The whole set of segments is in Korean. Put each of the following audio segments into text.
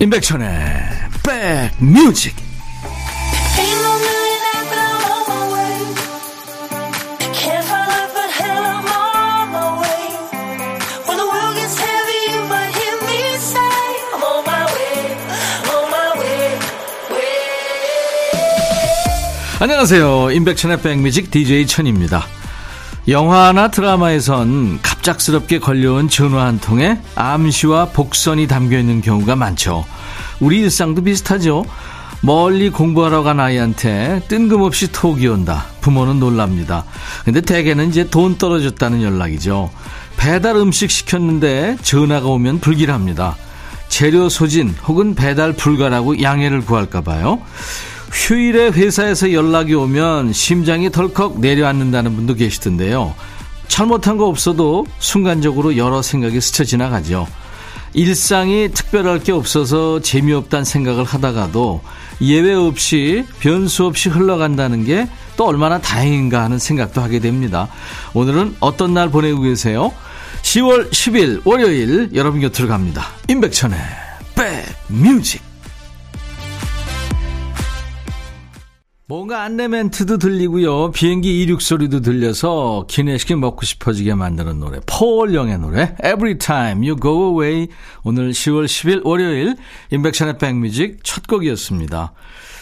임백천의 백뮤직. 안녕하세요. 임백천의 백뮤직 DJ 천입니다. 영화나 드라마에선 갑작스럽게 걸려온 전화 한 통에 암시와 복선이 담겨 있는 경우가 많죠 우리 일상도 비슷하죠. 멀리 공부하러 간 아이한테 뜬금없이 톡이 온다. 부모는 놀랍니다. 근데 대개는 이제 돈 떨어졌다는 연락이죠. 배달 음식 시켰는데 전화가 오면 불길합니다. 재료 소진 혹은 배달 불가라고 양해를 구할까봐요. 휴일에 회사에서 연락이 오면 심장이 덜컥 내려앉는다는 분도 계시던데요. 잘못한 거 없어도 순간적으로 여러 생각이 스쳐 지나가죠. 일상이 특별할 게 없어서 재미없다는 생각을 하다가도 예외 없이 변수 없이 흘러간다는 게 또 얼마나 다행인가 하는 생각도 하게 됩니다. 오늘은 어떤 날 보내고 계세요? 10월 10일 월요일 여러분 곁으로 갑니다. 임백천의 백뮤직 뭔가 안내 멘트도 들리고요. 비행기 이륙 소리도 들려서 기내식이 먹고 싶어지게 만드는 노래. 폴 영의 노래. Every time you go away. 오늘 10월 10일 월요일 임백천의 백뮤직 첫 곡이었습니다.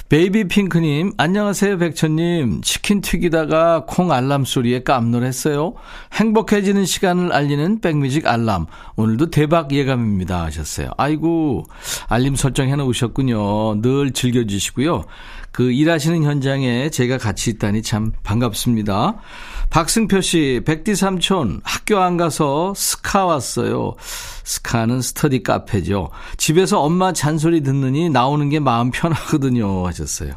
베이비 핑크님, 안녕하세요, 백천님. 치킨 튀기다가 콩 알람 소리에 깜놀했어요. 행복해지는 시간을 알리는 백뮤직 알람. 오늘도 대박 예감입니다. 하셨어요. 아이고, 알림 설정 해놓으셨군요. 늘 즐겨주시고요. 그 일하시는 현장에 제가 같이 있다니 참 반갑습니다. 박승표 씨, 백디 삼촌, 학교 안 가서 스카 왔어요. 스카는 스터디 카페죠. 집에서 엄마 잔소리 듣느니 나오는 게 마음 편하거든요. 하셨어요.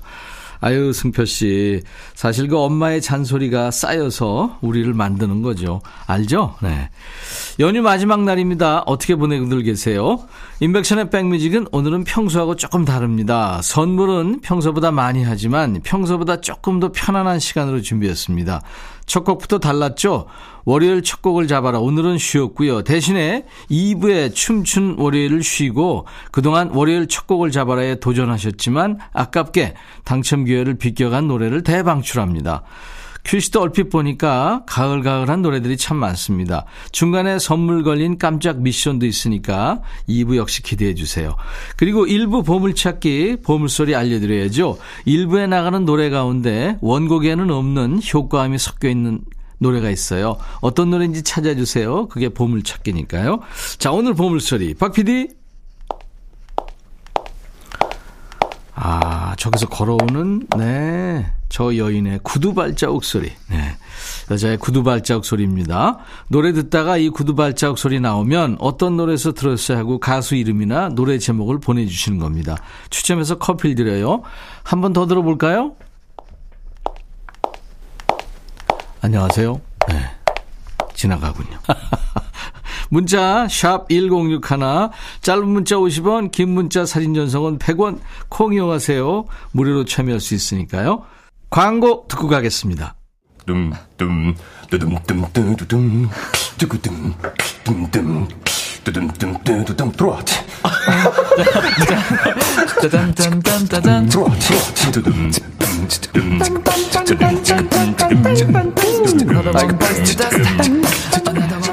아유, 승표 씨. 사실 그 엄마의 잔소리가 쌓여서 우리를 만드는 거죠. 알죠? 네. 연휴 마지막 날입니다. 어떻게 보내고들 계세요? 인백션의 백뮤직은 오늘은 평소하고 조금 다릅니다. 선물은 평소보다 많이 하지만 평소보다 조금 더 편안한 시간으로 준비했습니다. 첫 곡부터 달랐죠? 월요일 첫 곡을 잡아라. 오늘은 쉬었고요. 대신에 2부에 춤춘 월요일을 쉬고 그동안 월요일 첫 곡을 잡아라에 도전하셨지만 아깝게 당첨 기회를 비껴간 노래를 대방출 합니다. 큐시도 얼핏 보니까 가을가을한 노래들이 참 많습니다. 중간에 선물 걸린 깜짝 미션도 있으니까 2부 역시 기대해 주세요. 그리고 1부 보물찾기 보물소리 알려드려야죠. 1부에 나가는 노래 가운데 원곡에는 없는 효과음이 섞여 있는 노래가 있어요. 어떤 노래인지 찾아주세요. 그게 보물찾기니까요. 자, 오늘 보물소리. 박 PD. 아, 저기서 걸어오는, 네. 저 여인의 구두 발자국 소리. 네. 여자의 구두 발자국 소리입니다. 노래 듣다가 이 구두 발자국 소리 나오면 어떤 노래에서 들었어야 하고 가수 이름이나 노래 제목을 보내주시는 겁니다. 추첨해서 커피를 드려요. 한 번 더 들어볼까요? 안녕하세요. 네. 지나가군요. 문자 샵 1061, 짧은 문자 50원, 긴 문자 사진 전송은 100원, 콩 이용하세요. 무료로 참여할 수 있으니까요. 광고 듣고 가겠습니다. 둠둠 두둠둠두둠 두구둠 둠둠 두둠둠두둠 들어와 짜잔짠짠짠짠 들어와 두둠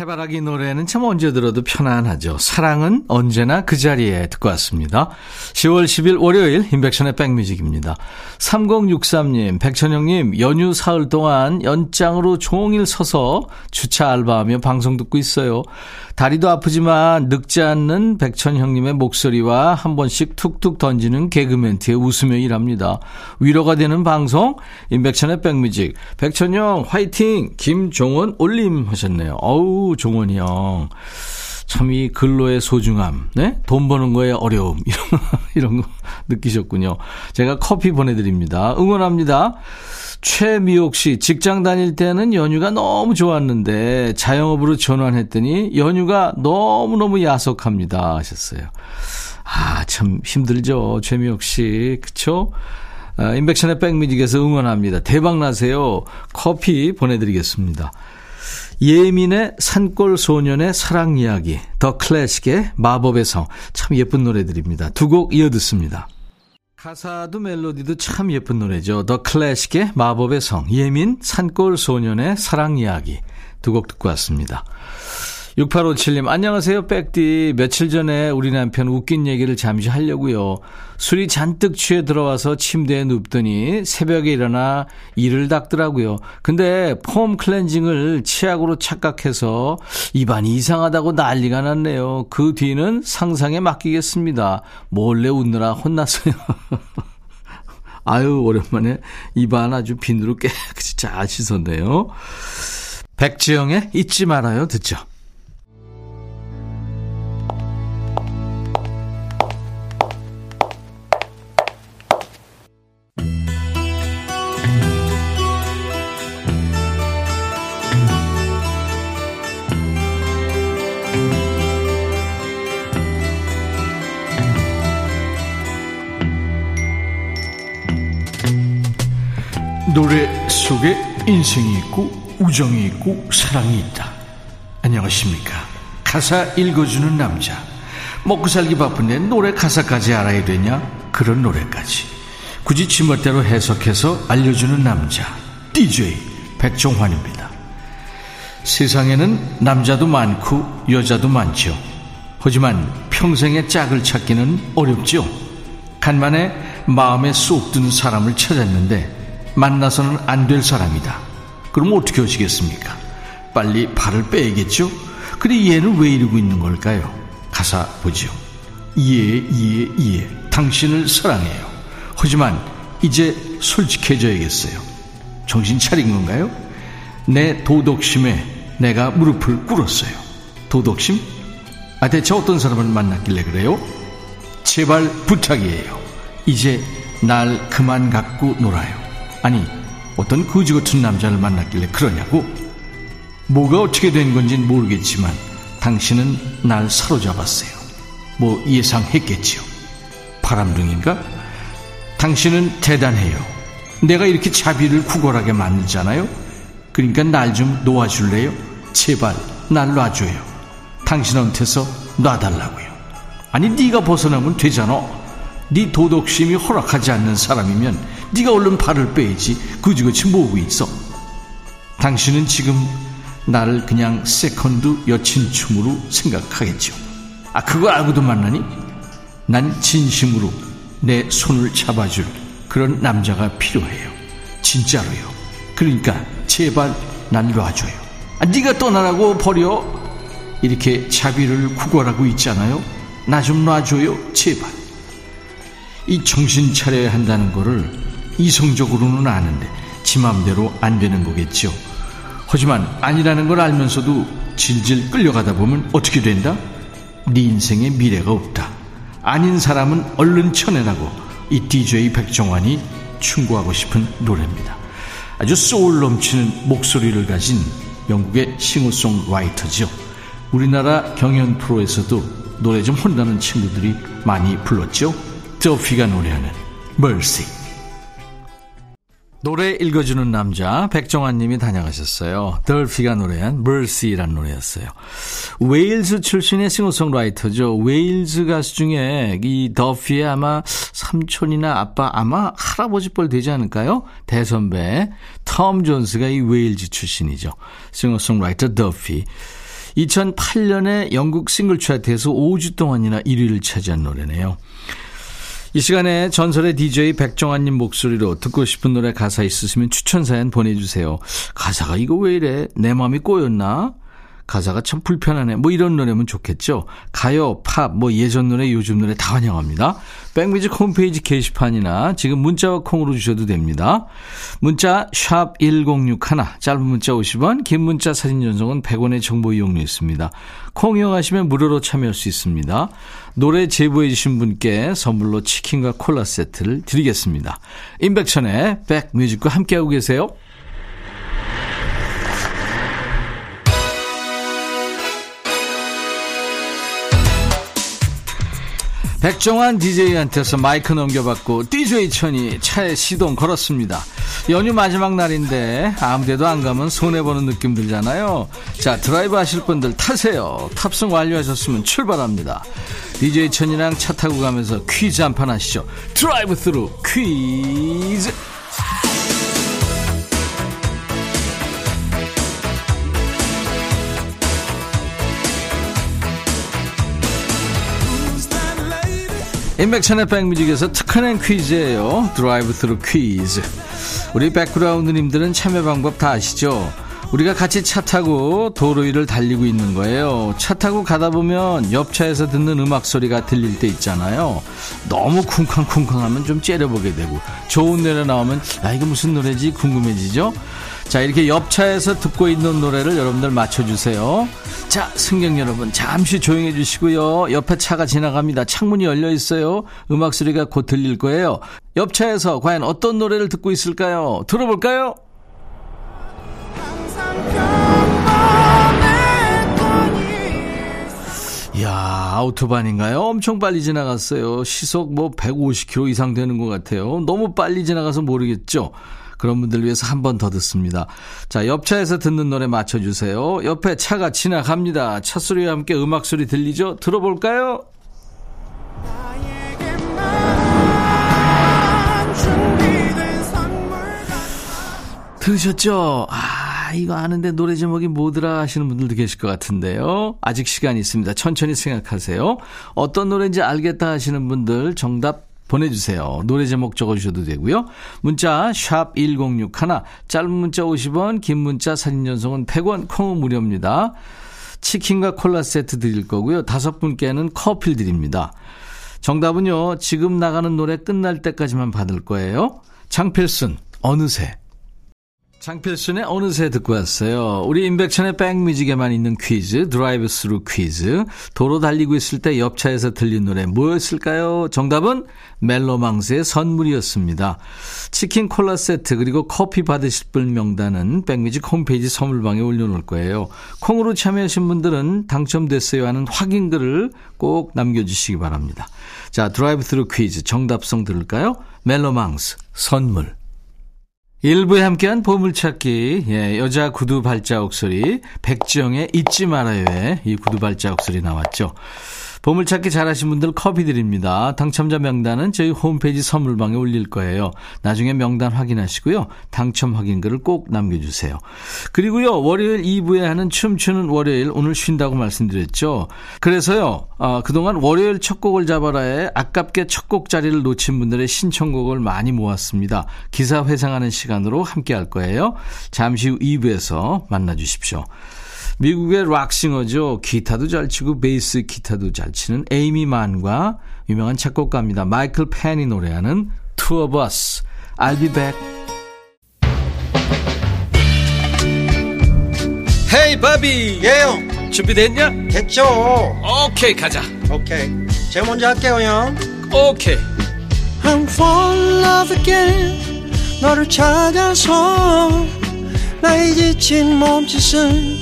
해바라기 노래는 참 언제 들어도 편안하죠. 사랑은 언제나 그 자리에 듣고 왔습니다. 10월 10일 월요일 인백션의 백뮤직입니다. 3063님, 백천영님, 연휴 사흘 동안 연장으로 종일 서서 주차 알바하며 방송 듣고 있어요. 다리도 아프지만 늙지 않는 백천형님의 목소리와 한 번씩 툭툭 던지는 개그 멘트에 웃으며 일합니다. 위로가 되는 방송, 인백천의 백뮤직. 백천형, 화이팅! 김종원 올림 하셨네요. 어우, 종원이 형. 참 이 근로의 소중함, 네? 돈 버는 거에 어려움, 이런, 이런 거 느끼셨군요. 제가 커피 보내드립니다. 응원합니다. 최미옥 씨, 직장 다닐 때는 연휴가 너무 좋았는데 자영업으로 전환했더니 연휴가 너무너무 야속합니다. 하셨어요. 아, 참 힘들죠. 최미옥 씨. 그쵸? 아, 인백션의 백뮤직에서 응원합니다. 대박 나세요. 커피 보내드리겠습니다. 예민의 산골 소년의 사랑 이야기, 더 클래식의 마법의 성. 참 예쁜 노래들입니다. 두 곡 이어 듣습니다. 가사도 멜로디도 참 예쁜 노래죠. 더 클래식의 마법의 성, 예민, 산골 소년의 사랑 이야기. 두 곡 듣고 왔습니다. 6857님, 안녕하세요, 백디. 며칠 전에 우리 남편 웃긴 얘기를 잠시 하려고요. 술이 잔뜩 취해 들어와서 침대에 눕더니 새벽에 일어나 이를 닦더라고요. 근데 폼 클렌징을 치약으로 착각해서 입안이 이상하다고 난리가 났네요. 그 뒤는 상상에 맡기겠습니다. 몰래 웃느라 혼났어요. 아유, 오랜만에 입안 아주 비누로 깨끗이 잘 씻었네요. 백지영의 잊지 말아요 듣죠. 노래 속에 인생이 있고 우정이 있고 사랑이 있다. 안녕하십니까. 가사 읽어주는 남자. 먹고 살기 바쁜데 노래 가사까지 알아야 되냐? 그런 노래까지. 굳이 지멋대로 해석해서 알려주는 남자. DJ 백종환입니다. 세상에는 남자도 많고 여자도 많죠. 하지만 평생의 짝을 찾기는 어렵죠. 간만에 마음에 쏙 든 사람을 찾았는데 만나서는 안 될 사람이다. 그럼 어떻게 하시겠습니까? 빨리 발을 빼야겠죠? 근데 얘는 왜 이러고 있는 걸까요? 가사 보죠. 예, 예, 예. 당신을 사랑해요. 하지만 이제 솔직해져야겠어요. 정신 차린 건가요? 내 도덕심에 내가 무릎을 꿇었어요. 도덕심? 아, 대체 어떤 사람을 만났길래 그래요? 제발 부탁이에요. 이제 날 그만 갖고 놀아요. 아니 어떤 거지 같은 남자를 만났길래 그러냐고? 뭐가 어떻게 된 건진 모르겠지만 당신은 날 사로잡았어요. 뭐 예상했겠지요. 바람둥인가? 당신은 대단해요. 내가 이렇게 자비를 구걸하게 만들잖아요. 그러니까 날 좀 놓아줄래요? 제발 날 놔줘요. 당신한테서 놔달라고요. 아니 네가 벗어나면 되잖아. 네 도덕심이 허락하지 않는 사람이면 네가 얼른 발을 빼야지. 그지그지 뭐고 있어. 당신은 지금 나를 그냥 세컨드 여친쯤으로 생각하겠죠 아 그거 알고도 만나니? 난 진심으로 내 손을 잡아줄 그런 남자가 필요해요. 진짜로요. 그러니까 제발 날 놔줘요. 아, 네가 떠나라고 버려. 이렇게 자비를 구걸하고 있잖아요. 나 좀 놔줘요. 제발. 이 정신 차려야 한다는 거를 이성적으로는 아는데 지 맘대로 안 되는 거겠죠. 하지만 아니라는 걸 알면서도 질질 끌려가다 보면 어떻게 된다? 네 인생에 미래가 없다. 아닌 사람은 얼른 쳐내라고 이 DJ 백종환이 충고하고 싶은 노래입니다. 아주 소울 넘치는 목소리를 가진 영국의 싱어송라이터죠. 우리나라 경연 프로에서도 노래 좀 한다는 친구들이 많이 불렀죠. 더피가 노래하는 Mercy. 노래 읽어주는 남자 백종환 님이 다녀가셨어요. 더피가 노래한 Mercy란 노래였어요. 웨일즈 출신의 싱어송라이터죠. 웨일즈 가수 중에 이 더피의 아마 삼촌이나 아빠 아마 할아버지 뻘 되지 않을까요? 대선배 톰 존스가 이 웨일즈 출신이죠. 싱어송라이터 더피. 2008년에 영국 싱글 차트에서 5주 동안이나 1위를 차지한 노래네요. 이 시간에 전설의 DJ 백종환님 목소리로 듣고 싶은 노래 가사 있으시면 추천 사연 보내주세요. 가사가 이거 왜 이래? 내 마음이 꼬였나? 가사가 참 불편하네. 뭐 이런 노래면 좋겠죠. 가요, 팝, 뭐 예전 노래, 요즘 노래 다 환영합니다. 백뮤직 홈페이지 게시판이나 지금 문자와 콩으로 주셔도 됩니다. 문자 샵 1061, 짧은 문자 50원, 긴 문자 사진 전송은 100원의 정보 이용료 있습니다. 콩 이용하시면 무료로 참여할 수 있습니다. 노래 제보해 주신 분께 선물로 치킨과 콜라 세트를 드리겠습니다. 임백천의 백뮤직과 함께하고 계세요. 백종환 DJ한테서 마이크 넘겨받고 DJ 천이 차에 시동 걸었습니다. 연휴 마지막 날인데 아무 데도 안 가면 손해보는 느낌 들잖아요. 자, 드라이브 하실 분들 타세요. 탑승 완료하셨으면 출발합니다. DJ 천이랑 차 타고 가면서 퀴즈 한 판 하시죠. 드라이브 스루 퀴즈! 임백천의 백뮤직에서 특허낸 퀴즈예요. 드라이브 스루 퀴즈. 우리 백그라운드님들은 참여 방법 다 아시죠? 우리가 같이 차 타고 도로 위를 달리고 있는 거예요. 차 타고 가다 보면 옆차에서 듣는 음악 소리가 들릴 때 있잖아요. 너무 쿵쾅쿵쾅하면 좀 째려보게 되고 좋은 노래 나오면 아 이거 무슨 노래지 궁금해지죠? 자, 이렇게 옆차에서 듣고 있는 노래를 여러분들 맞춰주세요. 자, 승객 여러분, 잠시 조용해 주시고요. 옆에 차가 지나갑니다. 창문이 열려 있어요. 음악 소리가 곧 들릴 거예요. 옆차에서 과연 어떤 노래를 듣고 있을까요? 들어볼까요? 이야, 아우토반인가요? 엄청 빨리 지나갔어요. 시속 뭐 150km 이상 되는 것 같아요. 너무 빨리 지나가서 모르겠죠? 그런 분들 위해서 한 번 더 듣습니다. 자, 옆차에서 듣는 노래 맞춰주세요. 옆에 차가 지나갑니다. 차 소리와 함께 음악 소리 들리죠? 들어볼까요? 들으셨죠? 아, 이거 아는데 노래 제목이 뭐더라 하시는 분들도 계실 것 같은데요. 아직 시간이 있습니다. 천천히 생각하세요. 어떤 노래인지 알겠다 하시는 분들 정답 보내주세요. 노래 제목 적어주셔도 되고요. 문자 샵 1061, 짧은 문자 50원, 긴 문자 사진 전송은 100원, 콩은 무료입니다. 치킨과 콜라 세트 드릴 거고요. 다섯 분께는 커피 드립니다. 정답은요. 지금 나가는 노래 끝날 때까지만 받을 거예요. 장필순 어느새 장필순의 어느새 듣고 왔어요. 우리 임백천의 백뮤직에만 있는 퀴즈, 드라이브 스루 퀴즈. 도로 달리고 있을 때 옆차에서 들린 노래 뭐였을까요? 정답은 멜로망스의 선물이었습니다. 치킨 콜라 세트 그리고 커피 받으실 분 명단은 백뮤직 홈페이지 선물방에 올려놓을 거예요. 콩으로 참여하신 분들은 당첨됐어요 하는 확인글을 꼭 남겨주시기 바랍니다. 자, 드라이브 스루 퀴즈 정답송 들을까요? 멜로망스 선물. 일부에 함께한 보물찾기, 예, 여자 구두 발자국 소리, 백지영의 잊지 말아요에 이 구두 발자국 소리 나왔죠. 보물찾기 잘하신 분들 커피 드립니다. 당첨자 명단은 저희 홈페이지 선물방에 올릴 거예요. 나중에 명단 확인하시고요. 당첨 확인글을 꼭 남겨주세요. 그리고요, 월요일 2부에 하는 춤추는 월요일 오늘 쉰다고 말씀드렸죠. 그래서요, 어, 그동안 월요일 첫 곡을 잡아라에 아깝게 첫 곡 자리를 놓친 분들의 신청곡을 많이 모았습니다. 기사 회상하는 시간으로 함께 할 거예요. 잠시 후 2부에서 만나 주십시오. 미국의 락싱어죠. 기타도 잘 치고 베이스 기타도 잘 치는 에이미 만과 유명한 작곡가입니다. 마이클 팬이 노래하는 Two of Us, I'll be back. 헤이 바비. 예영. 준비됐냐? 됐죠. 오케이 가자. 오케이. 제가 먼저 할게요 형. 오케이. I'm fall in love again. 너를 찾아서 나의 지친 몸짓은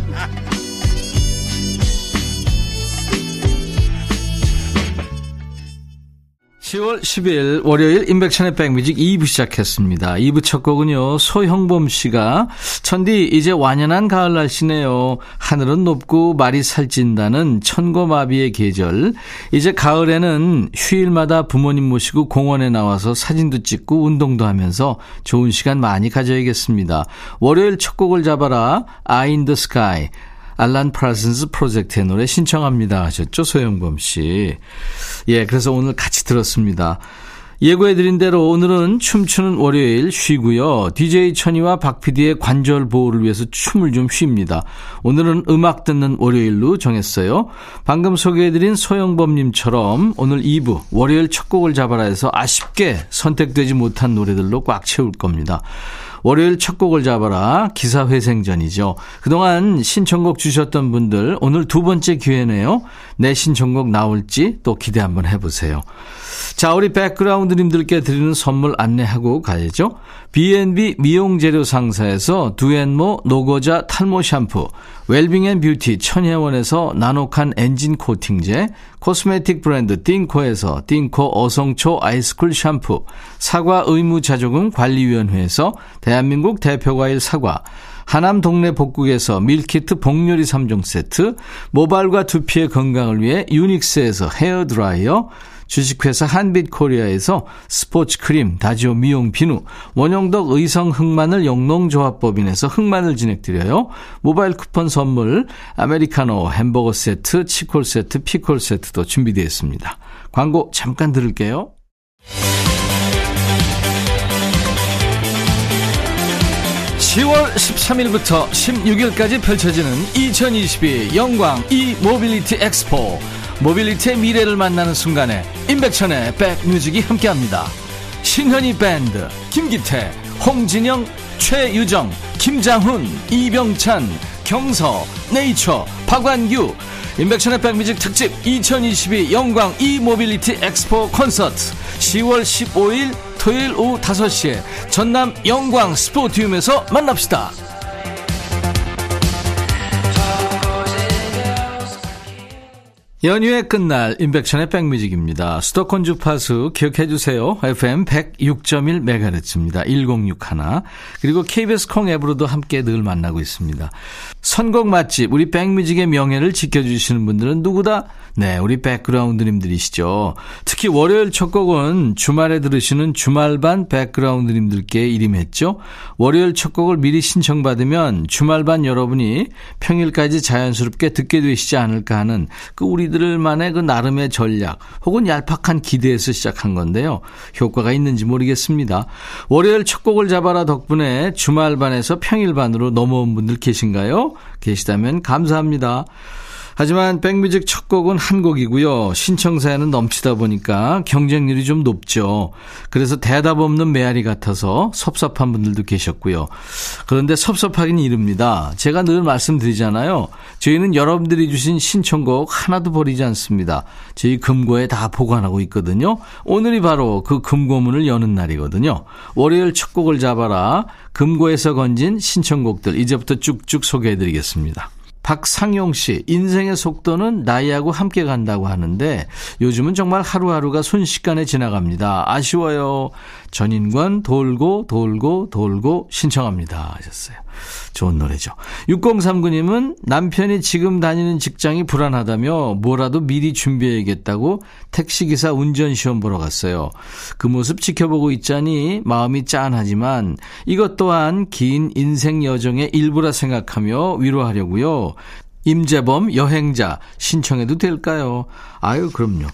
10월 10일 월요일 임백천의 백뮤직 2부 시작했습니다. 2부 첫 곡은요. 소형범 씨가 천디 이제 완연한 가을 날씨네요. 하늘은 높고 말이 살찐다는 천고마비의 계절. 이제 가을에는 휴일마다 부모님 모시고 공원에 나와서 사진도 찍고 운동도 하면서 좋은 시간 많이 가져야겠습니다. 월요일 첫 곡을 잡아라. The sky. 알란 파슨스 프로젝트의 노래 신청합니다 하셨죠 소영범 씨. 예, 그래서 오늘 같이 들었습니다. 예고해드린 대로 오늘은 춤추는 월요일 쉬고요. DJ 천이와 박 PD의 관절 보호를 위해서 춤을 좀 쉽니다. 오늘은 음악 듣는 월요일로 정했어요. 방금 소개해드린 소영범님처럼 오늘 2부 월요일 첫 곡을 잡아라 해서 아쉽게 선택되지 못한 노래들로 꽉 채울 겁니다. 월요일 첫 곡을 잡아라 기사회생전이죠. 그동안 신청곡 주셨던 분들 오늘 두 번째 기회네요. 내 신청곡 나올지 또 기대 한번 해보세요. 자, 우리 백그라운드님들께 드리는 선물 안내하고 가야죠. B&B 미용재료 상사에서 두앤모 노고자 탈모 샴푸, 웰빙앤뷰티 천혜원에서 나노칸 엔진 코팅제, 코스메틱 브랜드 띵코에서 띵코 어성초 아이스쿨 샴푸, 사과 의무자조금 관리위원회에서 대한민국 대표과일 사과, 하남 동네 복국에서 밀키트 복요리 3종 세트, 모발과 두피의 건강을 위해 유닉스에서 헤어드라이어, 주식회사 한빛코리아에서 스포츠 크림, 다지오 미용 비누, 원형덕 의성 흑마늘 영농조합법인에서 흑마늘 진행드려요. 모바일 쿠폰 선물, 아메리카노 햄버거 세트, 치콜 세트, 피콜 세트도 준비되어 있습니다. 광고 잠깐 들을게요. (10월 13일부터 16일까지) 펼쳐지는 (2022) 영광 이모빌리티 엑스포 모빌리티의 미래를 만나는 순간에 임백천의 백뮤직이 함께합니다. 신현희 밴드, 김기태, 홍진영, 최유정, 김장훈, 이병찬, 경서, 네이처, 박완규, 임백천의 백뮤직 특집 2022 영광 이모빌리티 엑스포 콘서트 10월 15일 토요일 오후 5시에 전남 영광 스포티움에서 만납시다. 연휴의 끝날 인백션의 백뮤직입니다. 수도권 주파수 기억해 주세요. FM 106.1MHz입니다. 1061. 그리고 KBS 콩 앱으로도 함께 늘 만나고 있습니다. 선곡 맛집 우리 백뮤직의 명예를 지켜주시는 분들은 누구다? 네, 우리 백그라운드님들이시죠. 특히 월요일 첫 곡은 주말에 들으시는 주말반 백그라운드님들께 이름했죠. 월요일 첫 곡을 미리 신청받으면 주말반 여러분이 평일까지 자연스럽게 듣게 되시지 않을까 하는 그 우리 들만의 그 나름의 전략 혹은 얄팍한 기대에서 시작한 건데요. 효과가 있는지 모르겠습니다. 월요일 첫 곡을 잡아라 덕분에 주말반에서 평일반으로 넘어온 분들 계신가요? 계시다면 감사합니다. 하지만 백뮤직 첫 곡은 한 곡이고요. 신청 사연은 넘치다 보니까 경쟁률이 좀 높죠. 그래서 대답 없는 메아리 같아서 섭섭한 분들도 계셨고요. 그런데 섭섭하긴 이릅니다. 제가 늘 말씀드리잖아요. 저희는 여러분들이 주신 신청곡 하나도 버리지 않습니다. 저희 금고에 다 보관하고 있거든요. 오늘이 바로 그 금고문을 여는 날이거든요. 월요일 첫 곡을 잡아라. 금고에서 건진 신청곡들 이제부터 쭉쭉 소개해드리겠습니다. 박상용 씨, 인생의 속도는 나이하고 함께 간다고 하는데 요즘은 정말 하루하루가 순식간에 지나갑니다. 아쉬워요. 전인권 돌고 돌고 돌고 신청합니다 하셨어요. 좋은 노래죠. 6039님은 남편이 지금 다니는 직장이 불안하다며 뭐라도 미리 준비해야겠다고 택시기사 운전시험 보러 갔어요. 그 모습 지켜보고 있자니 마음이 짠하지만 이것 또한 긴 인생 여정의 일부라 생각하며 위로하려고요. 임재범 여행자 신청해도 될까요? 아유 그럼요.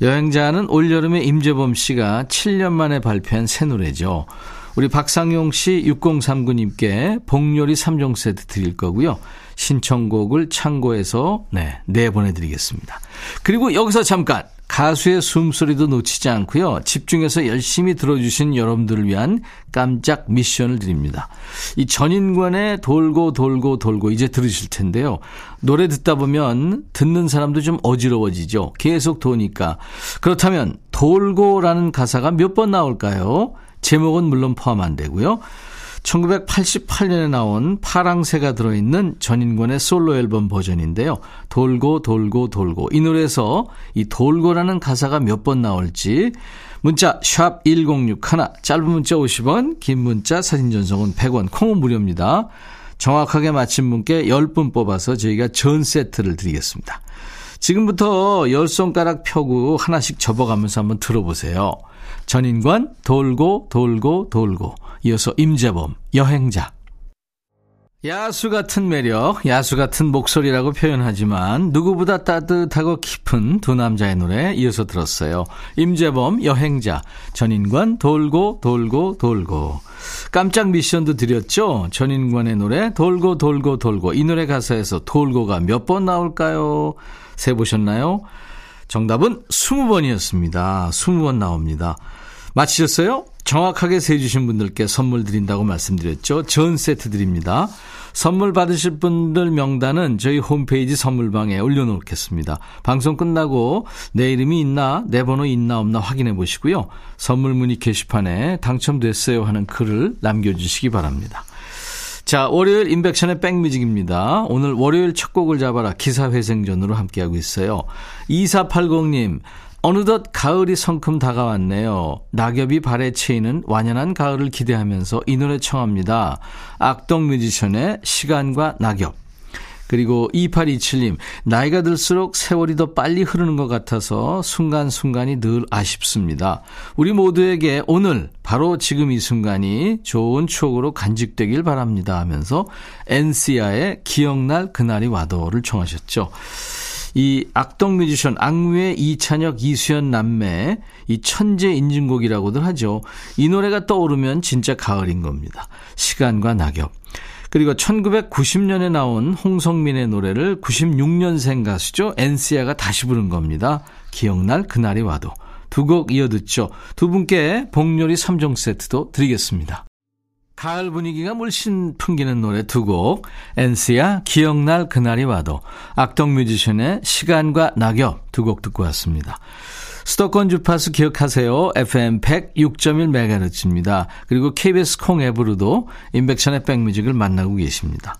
여행자는 올여름에 임재범 씨가 7년 만에 발표한 새 노래죠. 우리 박상용 씨 6039님께 복요리 3종 세트 드릴 거고요. 신청곡을 참고해서 네, 내보내드리겠습니다. 그리고 여기서 잠깐 가수의 숨소리도 놓치지 않고요. 집중해서 열심히 들어주신 여러분들을 위한 깜짝 미션을 드립니다. 이 전인관의 돌고 돌고 돌고 이제 들으실 텐데요. 노래 듣다 보면 듣는 사람도 좀 어지러워지죠. 계속 도니까. 그렇다면 돌고라는 가사가 몇 번 나올까요? 제목은 물론 포함 안 되고요. 1988년에 나온 파랑새가 들어있는 전인권의 솔로 앨범 버전인데요. 돌고 돌고 돌고 이 노래에서 이 돌고라는 가사가 몇 번 나올지 문자 샵 1061 짧은 문자 50원 긴 문자 사진 전송은 100원 콩은 무료입니다. 정확하게 맞힌 분께 10분 뽑아서 저희가 전 세트를 드리겠습니다. 지금부터 10손가락 펴고 하나씩 접어가면서 한번 들어보세요. 전인권 돌고 돌고 돌고 이어서 임재범 여행자 야수 같은 매력, 야수 같은 목소리라고 표현하지만 누구보다 따뜻하고 깊은 두 남자의 노래 이어서 들었어요. 임재범 여행자, 전인관 돌고 돌고 돌고. 깜짝 미션도 드렸죠. 전인관의 노래 돌고 돌고 돌고. 이 노래 가사에서 돌고가 몇 번 나올까요? 세 보셨나요? 정답은 20번이었습니다. 20번 나옵니다. 맞히셨어요? 정확하게 세주신 분들께 선물 드린다고 말씀드렸죠. 전 세트 드립니다. 선물 받으실 분들 명단은 저희 홈페이지 선물방에 올려놓겠습니다. 방송 끝나고 내 이름이 있나, 내 번호 있나 없나 확인해 보시고요. 선물 문의 게시판에 당첨됐어요 하는 글을 남겨주시기 바랍니다. 자, 월요일 인백션의 백뮤직입니다. 오늘 월요일 첫 곡을 잡아라 기사회생전으로 함께하고 있어요. 2480님, 어느덧 가을이 성큼 다가왔네요. 낙엽이 발에 채이는 완연한 가을을 기대하면서 이 노래 청합니다. 악동 뮤지션의 시간과 낙엽. 그리고 2827님, 나이가 들수록 세월이 더 빨리 흐르는 것 같아서 순간순간이 늘 아쉽습니다. 우리 모두에게 오늘, 바로 지금 이 순간이 좋은 추억으로 간직되길 바랍니다 하면서 엔시아의 기억날 그날이 와도를 청하셨죠. 이 악동 뮤지션 악뮤의 이찬혁, 이수연 남매 이 천재 인증곡이라고들 하죠. 이 노래가 떠오르면 진짜 가을인 겁니다. 시간과 낙엽. 그리고 1990년에 나온 홍성민의 노래를 96년생 가수죠. 엔시아가 다시 부른 겁니다. 기억날 그날이 와도. 두 곡 이어 듣죠. 두 분께 복요리 3종 세트도 드리겠습니다. 가을 분위기가 물씬 풍기는 노래 두 곡. 엔시아 기억날 그날이 와도 악동 뮤지션의 시간과 낙엽 두 곡 듣고 왔습니다. 수도권 주파수 기억하세요. FM 106.1MHz입니다. 그리고 KBS 콩 앱으로도 인백션의 백뮤직을 만나고 계십니다.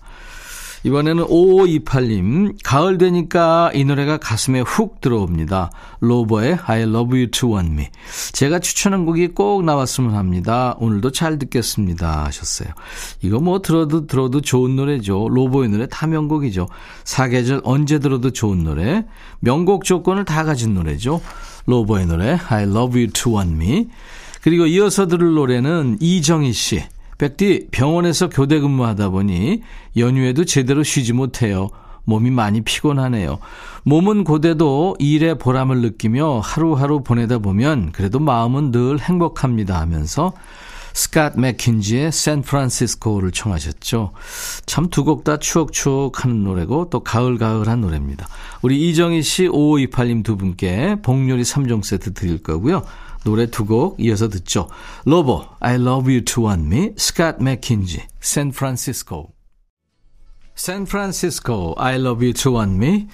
이번에는 5528님, 가을 되니까 이 노래가 가슴에 훅 들어옵니다. 로버의 I love you to want me. 제가 추천한 곡이 꼭 나왔으면 합니다. 오늘도 잘 듣겠습니다. 하셨어요. 이거 뭐 들어도 들어도 좋은 노래죠. 로버의 노래 다 명곡이죠. 사계절 언제 들어도 좋은 노래. 명곡 조건을 다 가진 노래죠. 로버의 노래 I love you to want me. 그리고 이어서 들을 노래는 이정희 씨. 백디 병원에서 교대 근무하다 보니 연휴에도 제대로 쉬지 못해요. 몸이 많이 피곤하네요. 몸은 고대도 일의 보람을 느끼며 하루하루 보내다 보면 그래도 마음은 늘 행복합니다 하면서 스캇 맥킨지의 샌프란시스코를 청하셨죠. 참 두 곡 다 추억추억 하는 노래고 또 가을가을한 노래입니다. 우리 이정희 씨, 5528님 두 분께 복요리 3종 세트 드릴 거고요. 노래 두 곡 이어서 듣죠. 로보, I love you to want me, 스캇 맥킨지, 샌프란시스코. 샌프란시스코, I love you to want me,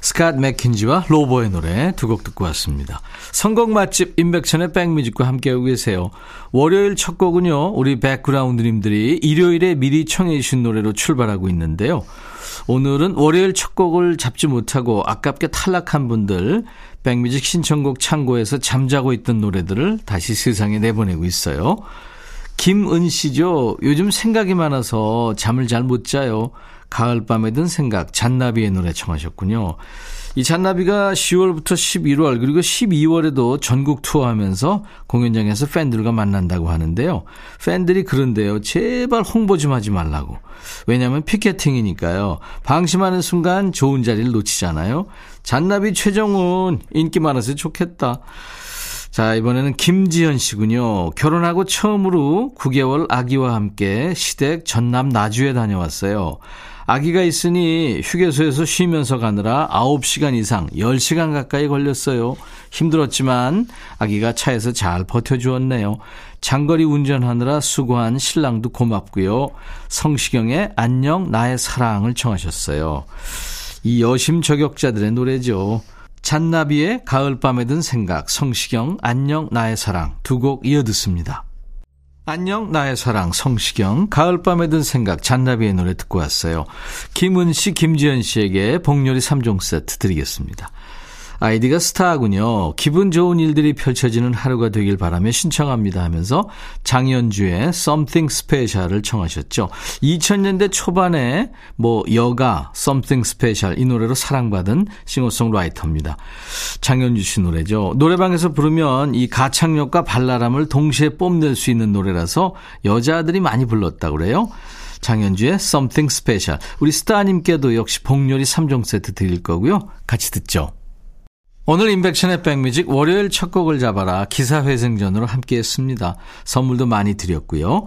스캇 맥킨지와 로보의 노래 두 곡 듣고 왔습니다. 선곡 맛집 임백천의 백뮤직과 함께하고 계세요. 월요일 첫 곡은요. 우리 백그라운드님들이 일요일에 미리 청해 주신 노래로 출발하고 있는데요. 오늘은 월요일 첫 곡을 잡지 못하고 아깝게 탈락한 분들 백뮤직 신청곡 창고에서 잠자고 있던 노래들을 다시 세상에 내보내고 있어요. 김은 씨죠. 요즘 생각이 많아서 잠을 잘 못 자요. 가을밤에 든 생각, 잔나비의 노래 청하셨군요. 이 잔나비가 10월부터 11월 그리고 12월에도 전국 투어하면서 공연장에서 팬들과 만난다고 하는데요. 팬들이 그런데요. 제발 홍보 좀 하지 말라고. 왜냐하면 피켓팅이니까요. 방심하는 순간 좋은 자리를 놓치잖아요. 잔나비 최정훈 인기 많아서 좋겠다. 자, 이번에는 김지현 씨군요. 결혼하고 처음으로 9개월 아기와 함께 시댁 전남 나주에 다녀왔어요. 아기가 있으니 휴게소에서 쉬면서 가느라 9시간 이상, 10시간 가까이 걸렸어요. 힘들었지만 아기가 차에서 잘 버텨주었네요. 장거리 운전하느라 수고한 신랑도 고맙고요. 성시경의 안녕 나의 사랑을 청하셨어요. 이 여심 저격자들의 노래죠. 잔나비의 가을밤에 든 생각, 성시경 안녕 나의 사랑 두 곡 이어 듣습니다. 안녕 나의 사랑 성시경 가을밤에 든 생각 잔나비의 노래 듣고 왔어요. 김은 씨 김지연 씨에게 복요리 3종 세트 드리겠습니다. 아이디가 스타군요. 기분 좋은 일들이 펼쳐지는 하루가 되길 바라며 신청합니다 하면서 장연주의 Something Special을 청하셨죠. 2000년대 초반에 뭐 여가 Something Special 이 노래로 사랑받은 싱어송라이터입니다. 장연주 씨 노래죠. 노래방에서 부르면 이 가창력과 발랄함을 동시에 뽐낼 수 있는 노래라서 여자들이 많이 불렀다고 그래요. 장현주의 Something Special. 우리 스타님께도 역시 복요리 3종 세트 드릴 거고요. 같이 듣죠. 오늘 임백천의 백뮤직 월요일 첫 곡을 잡아라 기사회생전으로 함께했습니다. 선물도 많이 드렸고요.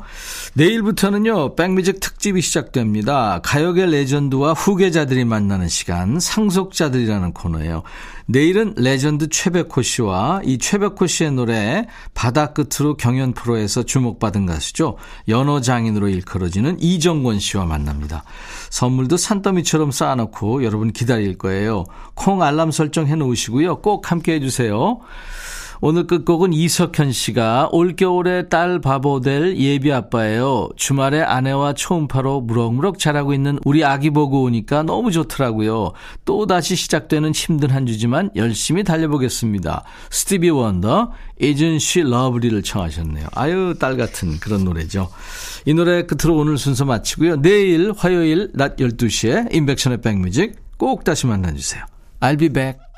내일부터는요 백뮤직 특집이 시작됩니다. 가요계 레전드와 후계자들이 만나는 시간 상속자들이라는 코너예요. 내일은 레전드 최백호 씨와 이 최백호 씨의 노래 바다 끝으로 경연 프로에서 주목받은 가수죠. 연어 장인으로 일컬어지는 이정권 씨와 만납니다. 선물도 산더미처럼 쌓아놓고 여러분 기다릴 거예요. 콩 알람 설정 해 놓으시고요. 꼭 함께 해주세요. 오늘 끝곡은 이석현 씨가 올겨울에 딸 바보 될 예비 아빠예요. 주말에 아내와 초음파로 무럭무럭 자라고 있는 우리 아기 보고 오니까 너무 좋더라고요. 또 다시 시작되는 힘든 한 주지만 열심히 달려보겠습니다. 스티비 원더, Isn't She Lovely를 청하셨네요. 아유, 딸 같은 그런 노래죠. 이 노래 끝으로 오늘 순서 마치고요. 내일 화요일 낮 12시에 임백천의 백뮤직 꼭 다시 만나주세요. I'll be back.